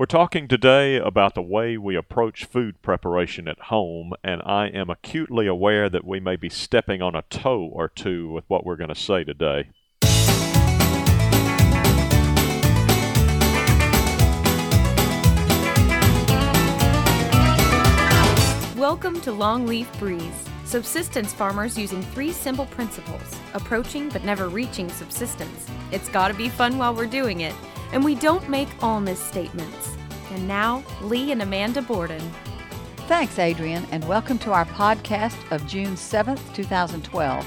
We're talking today about the way we approach food preparation at home, and I am acutely aware that we may be stepping on a toe or two with what we're going to say today. Welcome to Longleaf Breeze, subsistence farmers using three simple principles approaching but never reaching subsistence. It's gotta be fun while we're doing it, and we don't make all misstatements. And now, Lee and Amanda Borden. Thanks, Adrian, and welcome to our podcast of June 7th, 2012.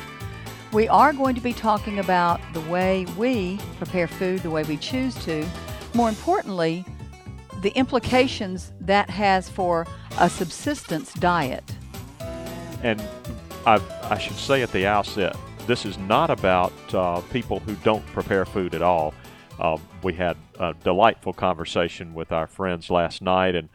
We are going to be talking about the way we prepare food, the way we choose to. More importantly, the implications that has for a subsistence diet. And I, I should say at the outset, this is not about uh, people who don't prepare food at all. Uh, we had a delightful conversation with our friends last night, and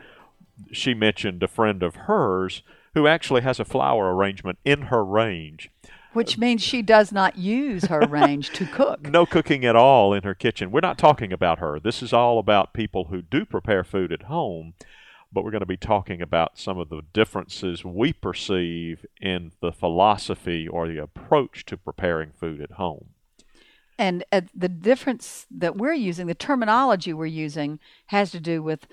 she mentioned a friend of hers who actually has a flower arrangement in her range. Which means she does not use her range to cook. No cooking at all in her kitchen. We're not talking about her. This is all about people who do prepare food at home, but we're going to be talking about some of the differences we perceive in the philosophy or the approach to preparing food at home. And uh, the difference that we're using, the terminology we're using, has to do with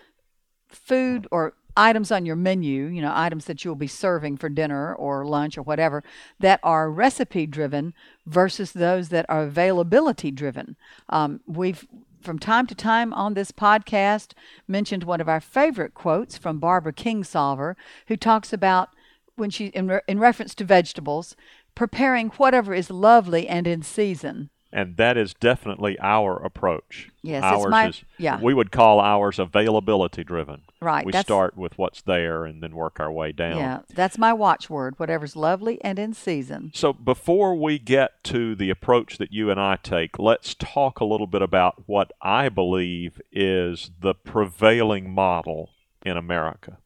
food or items on your menu, you know, items that you'll be serving for dinner or lunch or whatever, that are recipe driven versus those that are availability driven. Um, we've from time to time on this podcast mentioned one of our favorite quotes from Barbara Kingsolver, who talks about when she in, re- in reference to vegetables, preparing whatever is lovely and in season and that is definitely our approach. Yes, ours it's my, is, yeah. We would call ours availability driven. Right. We start with what's there and then work our way down. Yeah, that's my watchword. Whatever's lovely and in season. So before we get to the approach that you and I take, let's talk a little bit about what I believe is the prevailing model in America.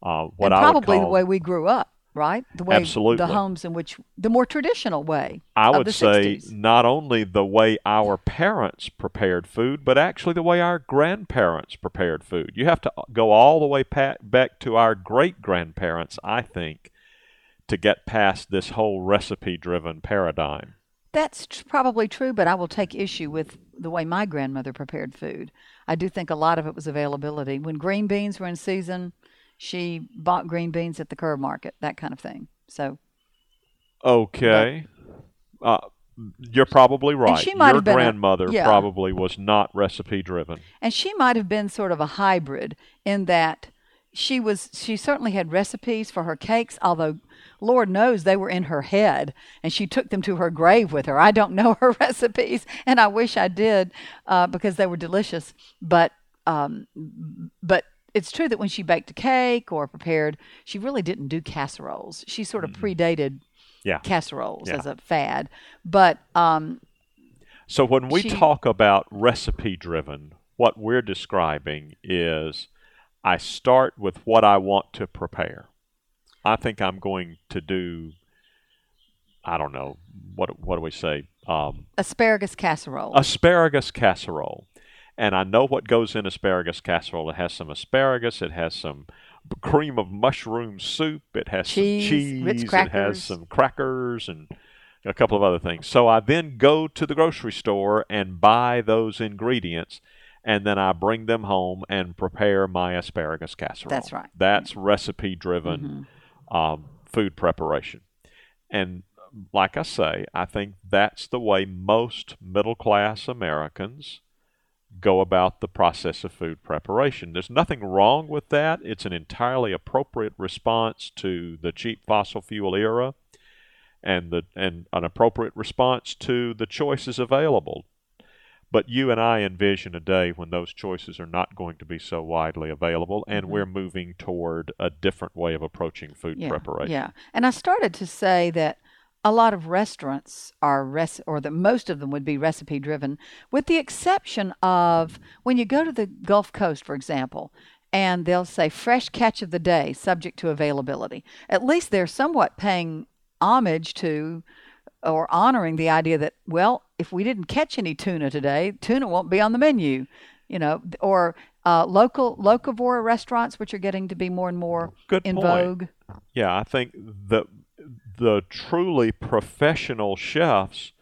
Uh, what and probably call, the way we grew up right? The way Absolutely. the homes in which the more traditional way. I would say 60s. not only the way our parents prepared food, but actually the way our grandparents prepared food. You have to go all the way back to our great grandparents, I think, to get past this whole recipe driven paradigm. That's tr- probably true, but I will take issue with the way my grandmother prepared food. I do think a lot of it was availability. When green beans were in season, she bought green beans at the curb market, that kind of thing. So. Okay. But, uh, you're probably right. she might Your have been grandmother a, yeah. probably was not recipe driven. And she might have been sort of a hybrid in that she was she certainly had recipes for her cakes, although Lord knows they were in her head and she took them to her grave with her. I don't know her recipes and I wish I did uh, because they were delicious. But um, but it's true that when she baked a cake or prepared, she really didn't do casseroles. She sort of predated yeah. casseroles yeah. as a fad. But um, so when we she, talk about recipe driven, what we're describing is I start with what I want to prepare. I think I'm going to do. I don't know what what do we say? Um, asparagus casserole. Asparagus casserole and I know what goes in asparagus casserole. It has some asparagus, it has some cream of mushroom soup, it has cheese, some cheese, it has some crackers and a couple of other things. So I then go to the grocery store and buy those ingredients and then I bring them home and prepare my asparagus casserole. That's right. That's recipe driven mm-hmm. um, food preparation. And like I say, I think that's the way most middle class Americans go about the process of food preparation. There's nothing wrong with that. It's an entirely appropriate response to the cheap fossil fuel era and the and an appropriate response to the choices available. But you and I envision a day when those choices are not going to be so widely available, and mm-hmm. we're moving toward a different way of approaching food yeah, preparation. Yeah, and I started to say that a lot of restaurants are res- or that most of them would be recipe driven with the exception of when you go to the gulf coast for example and they'll say fresh catch of the day subject to availability at least they're somewhat paying homage to or honoring the idea that well if we didn't catch any tuna today tuna won't be on the menu you know or Uh, local locavore restaurants, which are getting to be more and more Good in point. vogue. Yeah, I think the the truly professional chefs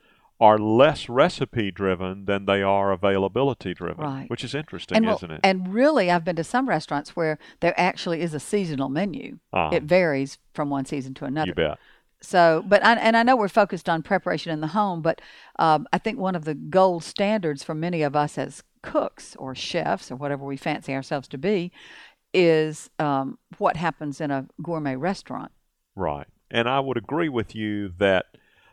are less recipe driven than they are availability driven, Right. which is interesting, And, isn't it? and really, I've been to some restaurants where there actually is a seasonal menu. Uh-huh. It varies from one season to another. you bet. So, but I, and I know we're focused on preparation in the home, but um, I think one of the gold standards for many of us as cooks or chefs or whatever we fancy ourselves to be is um, what happens in a gourmet restaurant. Right. And I would agree with you that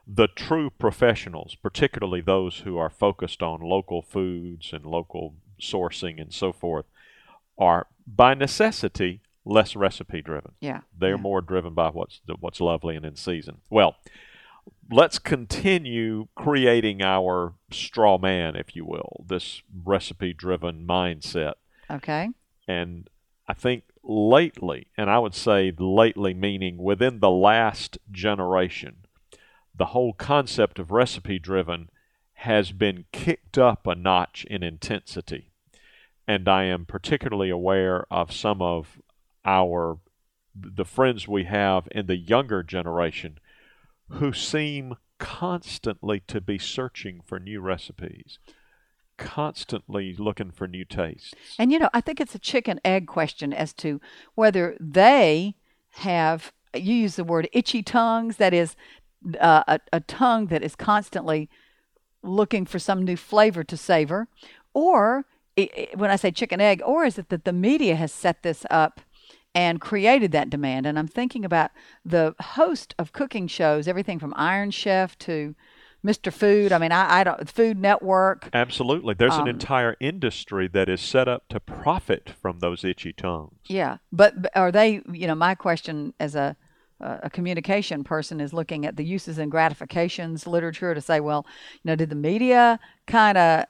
the true professionals, particularly those who are focused on local foods and local sourcing and so forth, are by necessity less recipe driven. Yeah. They're yeah. more driven by what's what's lovely and in season. Well, let's continue creating our straw man, if you will, this recipe driven mindset. Okay. And I think lately, and I would say lately meaning within the last generation, the whole concept of recipe driven has been kicked up a notch in intensity. And I am particularly aware of some of our the friends we have in the younger generation who seem constantly to be searching for new recipes, constantly looking for new tastes. And you know, I think it's a chicken egg question as to whether they have, you use the word itchy tongues, that is, uh, a, a tongue that is constantly looking for some new flavor to savor, or i i when I say chicken egg, or is it that the media has set this up and created that demand? And I'm thinking about the host of cooking shows, everything from Iron Chef to Mr. Food. I mean, I, I don't, Food Network. Absolutely. There's Um, an entire industry that is set up to profit from those itchy tongues. Yeah, but, but are they? You know, my question as a a communication person is looking at the uses and gratifications literature to say, well, you know, did the media kind of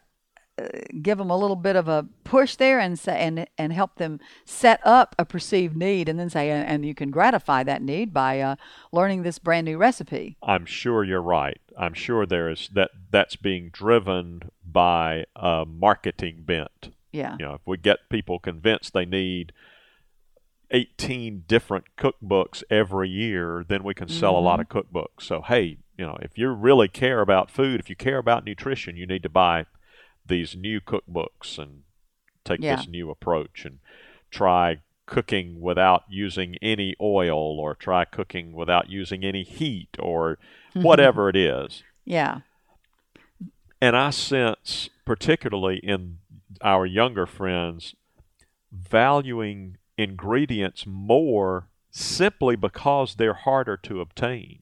give them a little bit of a push there and say and and help them set up a perceived need, and then say, and, you can gratify that need by uh, learning this brand new recipe. I'm sure you're right. I'm sure there is that that's being driven by a marketing bent. Yeah, You know, if we get people convinced they need 18 different cookbooks every year, then we can sell a lot of Mm-hmm. cookbooks. So, hey, you know, if you really care about food, if you care about nutrition, you need to buy these new cookbooks and take Yeah. this new approach and try cooking without using any oil or try cooking without using any heat or whatever it is. yeah, And I sense, particularly in our younger friends, valuing ingredients more simply because they're harder to obtain.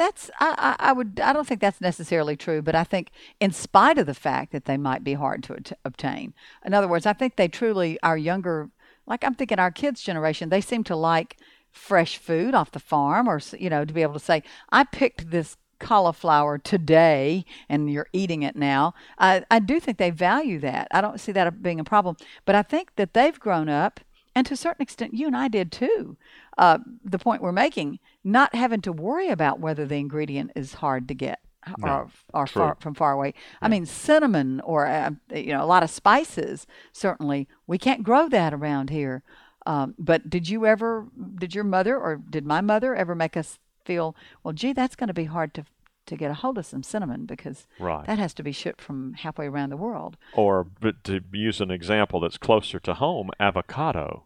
That's I, I would I don't think that's necessarily true, but I think in spite of the fact that they might be hard to at- obtain. In other words, I think they truly our younger like I'm thinking our kids generation, they seem to like fresh food off the farm or you know to be able to say I picked this cauliflower today and you're eating it now. I I do think they value that. I don't see that being a problem, but I think that they've grown up and to a certain extent, you and I did too. Uh, the point we're making, not having to worry about whether the ingredient is hard to get or, or far, from far away. I mean, cinnamon or uh, you know a lot of spices. Certainly, we can't grow that around here. Um, but did you ever? Did your mother or did my mother ever make us feel? Well, gee, that's going to be hard to to get a hold of some cinnamon because Right. that has to be shipped from halfway around the world. Or, but to use an example that's closer to home, avocado.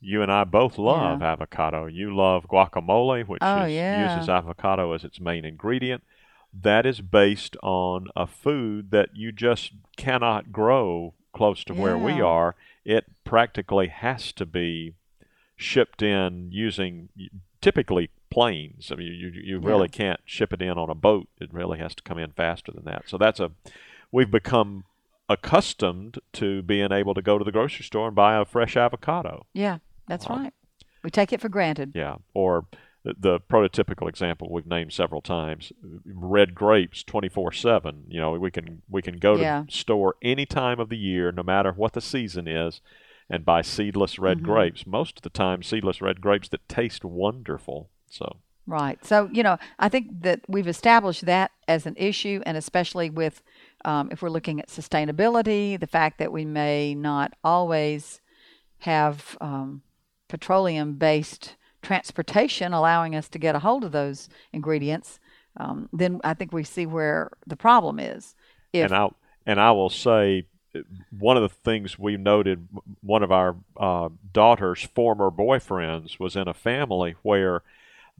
You and I both love avocado. You love guacamole, which Oh, is, yeah. uses avocado as its main ingredient. That is based on a food that you just cannot grow close to where we are. It practically has to be shipped in using typically planes. I mean, you you Yeah. really can't ship it in on a boat. It really has to come in faster than that. So that's a we've become accustomed to being able to go to the grocery store and buy a fresh avocado. Yeah, that's Wow. right. We take it for granted. Yeah, or the, prototypical example we've named several times, red grapes 24/7. You know, we can we can go to Yeah. the store any time of the year no matter what the season is and buy seedless red Mhm. grapes. Most of the time seedless red grapes that taste wonderful. So, Right. So, you know, I think that we've established that as an issue, and especially with Um, if we're looking at sustainability, the fact that we may not always have um, petroleum based transportation allowing us to get a hold of those ingredients, um, then I think we see where the problem is. If, and I and I will say one of the things we noted one of our uh, daughter's former boyfriends was in a family where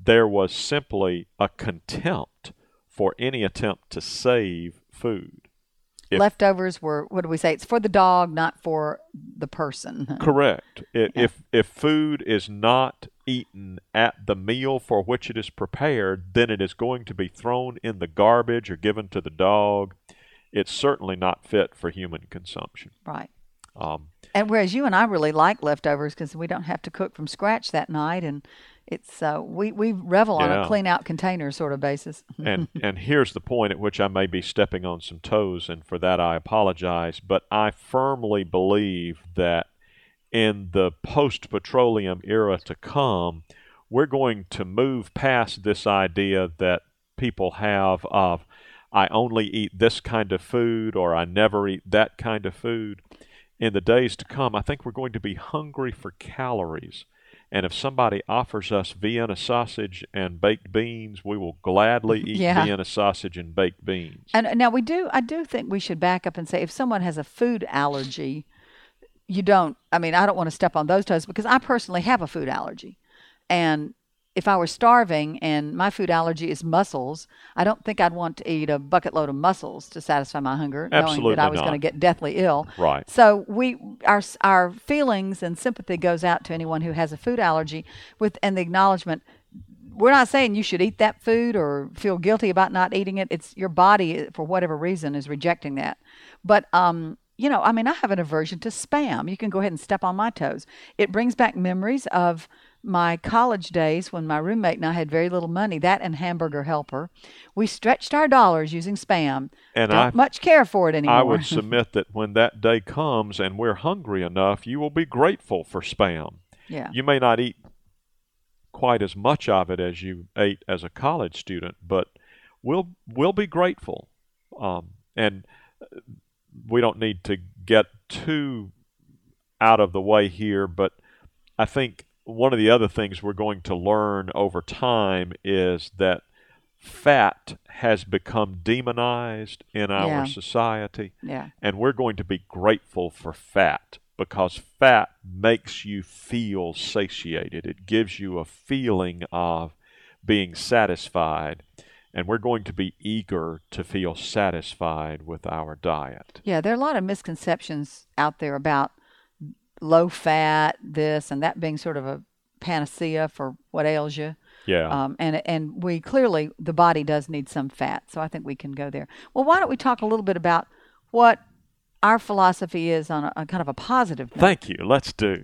there was simply a contempt for any attempt to save food. If, Leftovers were what do we say? It's for the dog, not for the person. correct. It, yeah. If if food is not eaten at the meal for which it is prepared, then it is going to be thrown in the garbage or given to the dog. It's certainly not fit for human consumption. Right. Um, and whereas you and I really like leftovers because we don't have to cook from scratch that night, and it's uh, we we revel on a clean out container sort of basis. and and here's the point at which I may be stepping on some toes, and for that I apologize. But I firmly believe that in the post petroleum era to come, we're going to move past this idea that people have of I only eat this kind of food or I never eat that kind of food. In the days to come, I think we're going to be hungry for calories and if somebody offers us Vienna sausage and baked beans, we will gladly mm-hmm. eat yeah. Vienna sausage and baked beans. And now we do, I do think we should back up and say if someone has a food allergy, you don't, I mean, I don't want to step on those toes because I personally have a food allergy. And if I were starving and my food allergy is mussels, I don't think I'd want to eat a bucket load of mussels to satisfy my hunger, Absolutely knowing that I was going to get deathly ill. Right. So we our our feelings and sympathy goes out to anyone who has a food allergy, with and the acknowledgement. We're not saying you should eat that food or feel guilty about not eating it. It's your body, for whatever reason, is rejecting that. But um, you know, I mean, I have an aversion to spam. You can go ahead and step on my toes. It brings back memories of my college days when my roommate and I had very little money, that and Hamburger Helper, we stretched our dollars using spam. And Don't I much care for it anymore. I would submit that when that day comes and we're hungry enough, you will be grateful for spam. Yeah. You may not eat quite as much of it as you ate as a college student, but we'll we'll be grateful. Um, and we don't need to get too out of the way here, but I think one of the other things we're going to learn over time is that fat has become demonized in our yeah. society. Yeah. And we're going to be grateful for fat because fat makes you feel satiated. It gives you a feeling of being satisfied. And we're going to be eager to feel satisfied with our diet. Yeah, there are a lot of misconceptions out there about low fat, this and that being sort of a panacea for what ails you. Yeah. Um, and and we clearly the body does need some fat, so I think we can go there. Well, why don't we talk a little bit about what our philosophy is on a, a kind of a positive. Note. Thank you. Let's do.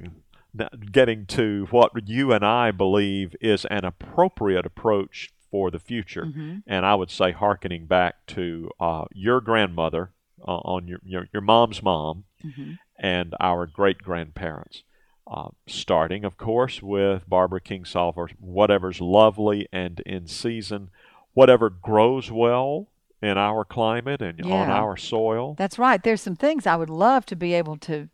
Getting to what you and I believe is an appropriate approach for the future, mm-hmm. and I would say, harkening back to uh, your grandmother uh, on your, your, your mom's mom, mm-hmm and our great grandparents. Uh, starting, of course, with Barbara Kingsolver, whatever's lovely and in season, whatever grows well in our climate and yeah. on our soil. That's right. There's some things I would love to be able to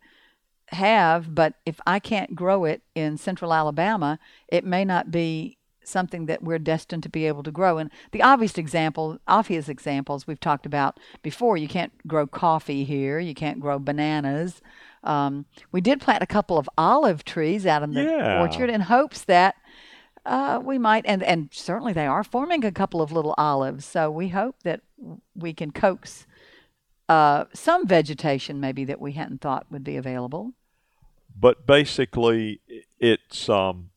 have, but if I can't grow it in central Alabama, it may not be something that we're destined to be able to grow. And the obvious example, obvious examples we've talked about before, you can't grow coffee here, you can't grow bananas. Um, we did plant a couple of olive trees out in the yeah. orchard in hopes that uh, we might, and, and certainly they are forming a couple of little olives. So we hope that we can coax uh, some vegetation maybe that we hadn't thought would be available. But basically, it's um,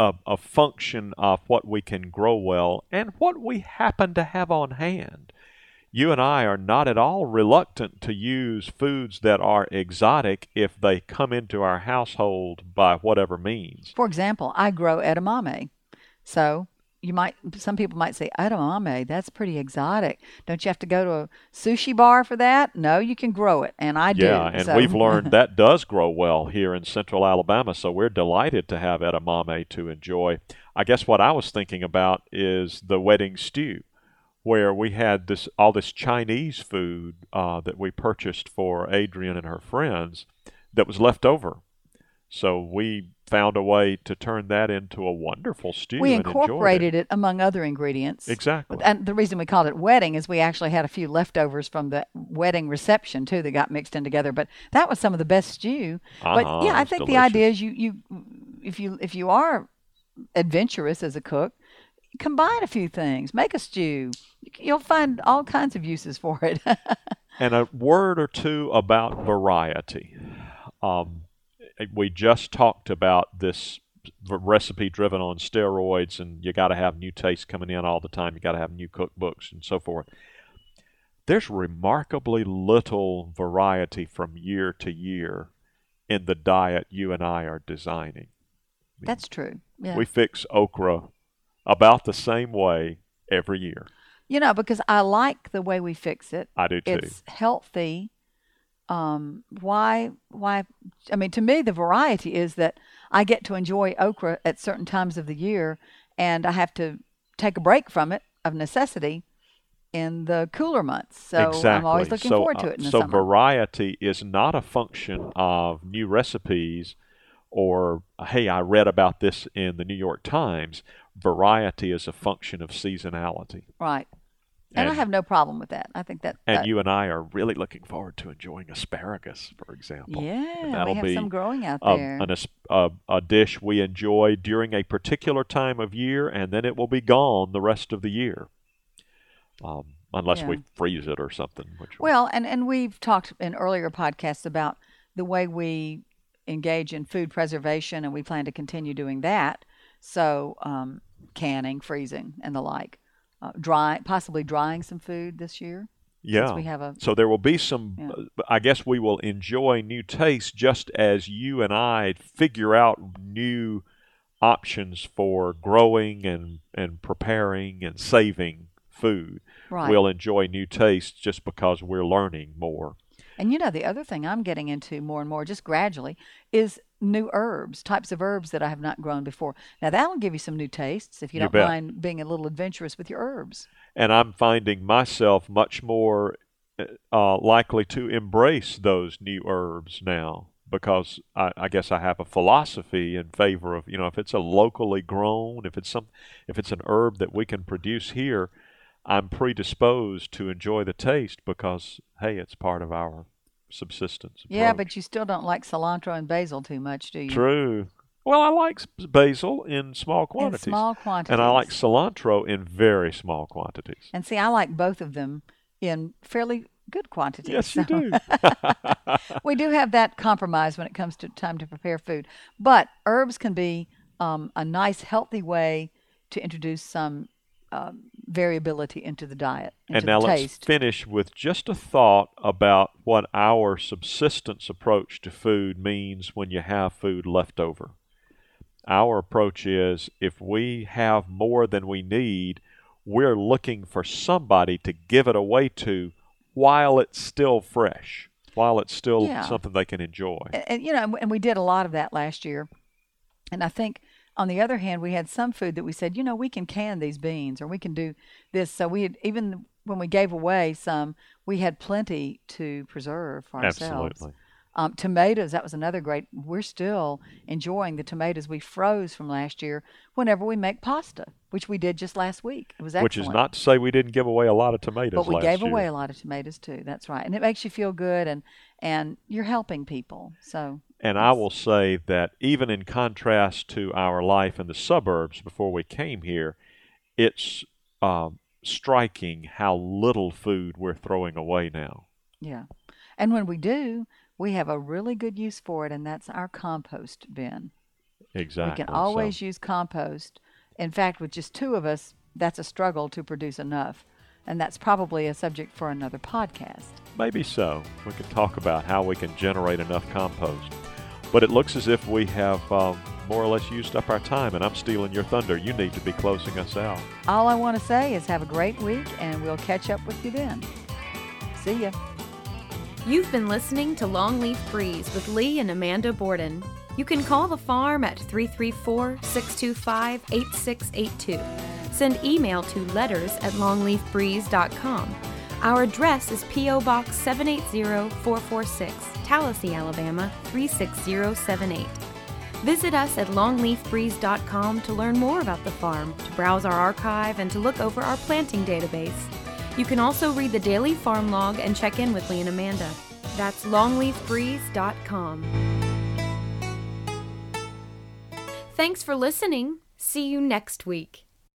a, a function of what we can grow well and what we happen to have on hand. You and I are not at all reluctant to use foods that are exotic if they come into our household by whatever means. For example, I grow edamame. So you might some people might say edamame that's pretty exotic don't you have to go to a sushi bar for that no you can grow it and i do yeah and so. we've learned that does grow well here in central alabama so we're delighted to have edamame to enjoy i guess what i was thinking about is the wedding stew where we had this all this Chinese food uh, that we purchased for Adrian and her friends that was left over. So we found a way to turn that into a wonderful stew. We incorporated enjoyed it. among other ingredients. Exactly. And the reason we called it wedding is we actually had a few leftovers from the wedding reception too that got mixed in together. But that was some of the best stew. Uh-huh, but yeah, I think the idea is you you if you if you are adventurous as a cook, combine a few things, make a stew. You'll find all kinds of uses for it. And a word or two about variety. Um, we just talked about this recipe driven on steroids, and you got to have new tastes coming in all the time. You got to have new cookbooks and so forth. There's remarkably little variety from year to year in the diet you and I are designing. That's true. Yeah. We fix okra about the same way every year. you know, because I like the way we fix it. I do too. It's healthy. Um, why? Why? I mean, to me, the variety is that I get to enjoy okra at certain times of the year, and I have to take a break from it of necessity in the cooler months. So exactly. I'm always looking so, forward to uh, it in the so summer. variety is not a function of new recipes or hey, I read about this in the New York Times. Variety is a function of seasonality. right. And, I have no problem with that. I think that. And that- you and I are really looking forward to enjoying asparagus, for example. Yeah, And that'll we have be some growing out a, there. an, a, a dish we enjoy during a particular time of year, and then it will be gone the rest of the year, um, unless we freeze it or something. Well, and, and we've talked in earlier podcasts about the way we engage in food preservation, and we plan to continue doing that. So, um, canning, freezing, and the like. Uh, dry, possibly drying some food this year. yeah, we have a- so there will be some. Yeah. uh, I guess we will enjoy new tastes just as you and I figure out new options for growing and and preparing and saving food. Right. We'll enjoy new tastes just because we're learning more. And you know, the other thing I'm getting into more and more, just gradually, is new herbs, types of herbs that I have not grown before. Now, that'll give you some new tastes if you, You don't bet. mind being a little adventurous with your herbs. and I'm finding myself much more uh, likely to embrace those new herbs now because I, I guess I have a philosophy in favor of you know if it's a locally grown if it's some if it's an herb that we can produce here I'm predisposed to enjoy the taste because hey it's part of our subsistence Yeah, but you still don't like cilantro and basil too much, do you? true well I like basil in small In quantities small quantities. and I like cilantro in very small quantities And see, I like both of them in fairly good quantities. yes you do we do have that compromise when it comes to time to prepare food. But herbs can be um, a nice, healthy way to introduce some um, variability into the diet, into And now let's taste. finish with just a thought about what our subsistence approach to food means when you have food left over. Our approach is if we have more than we need, we're looking for somebody to give it away to while it's still fresh, while it's still Yeah. something they can enjoy. and, and, you know, and we did a lot of that last year. And I think on the other hand, we had some food that we said, you know, we can can these beans or we can do this. So we had, even when we gave away some, we had plenty to preserve for ourselves. Absolutely. Um, tomatoes, that was another great. We're still enjoying the tomatoes we froze from last year whenever we make pasta, which we did just last week. It was excellent. Which is not to say we didn't give away a lot of tomatoes but we gave year. away a lot of tomatoes too. That's right, and it makes you feel good, and and you're helping people. So And I will say that even in contrast to our life in the suburbs before we came here, it's um, striking how little food we're throwing away now. yeah, and when we do, we have a really good use for it, and that's our compost bin. Exactly. We can So- always use compost. In fact, with just two of us, that's a struggle to produce enough. And that's probably a subject for another podcast. maybe so. We could talk about how we can generate enough compost. But it looks as if we have um, more or less used up our time, and I'm stealing your thunder. You need to be closing us out. All I want to say is have a great week, and we'll catch up with you then. See ya. You've been listening to Longleaf Breeze with Lee and Amanda Borden. You can call the farm at 334 625 8682. Send email to letters at longleafbreeze.com. Our address is P.O. Box 780446, Tallassee, Alabama 36078. Visit us at longleafbreeze.com to learn more about the farm, to browse our archive, and to look over our planting database. You can also read the daily farm log and check in with Lee and Amanda. That's longleafbreeze.com. Thanks for listening. See you next week.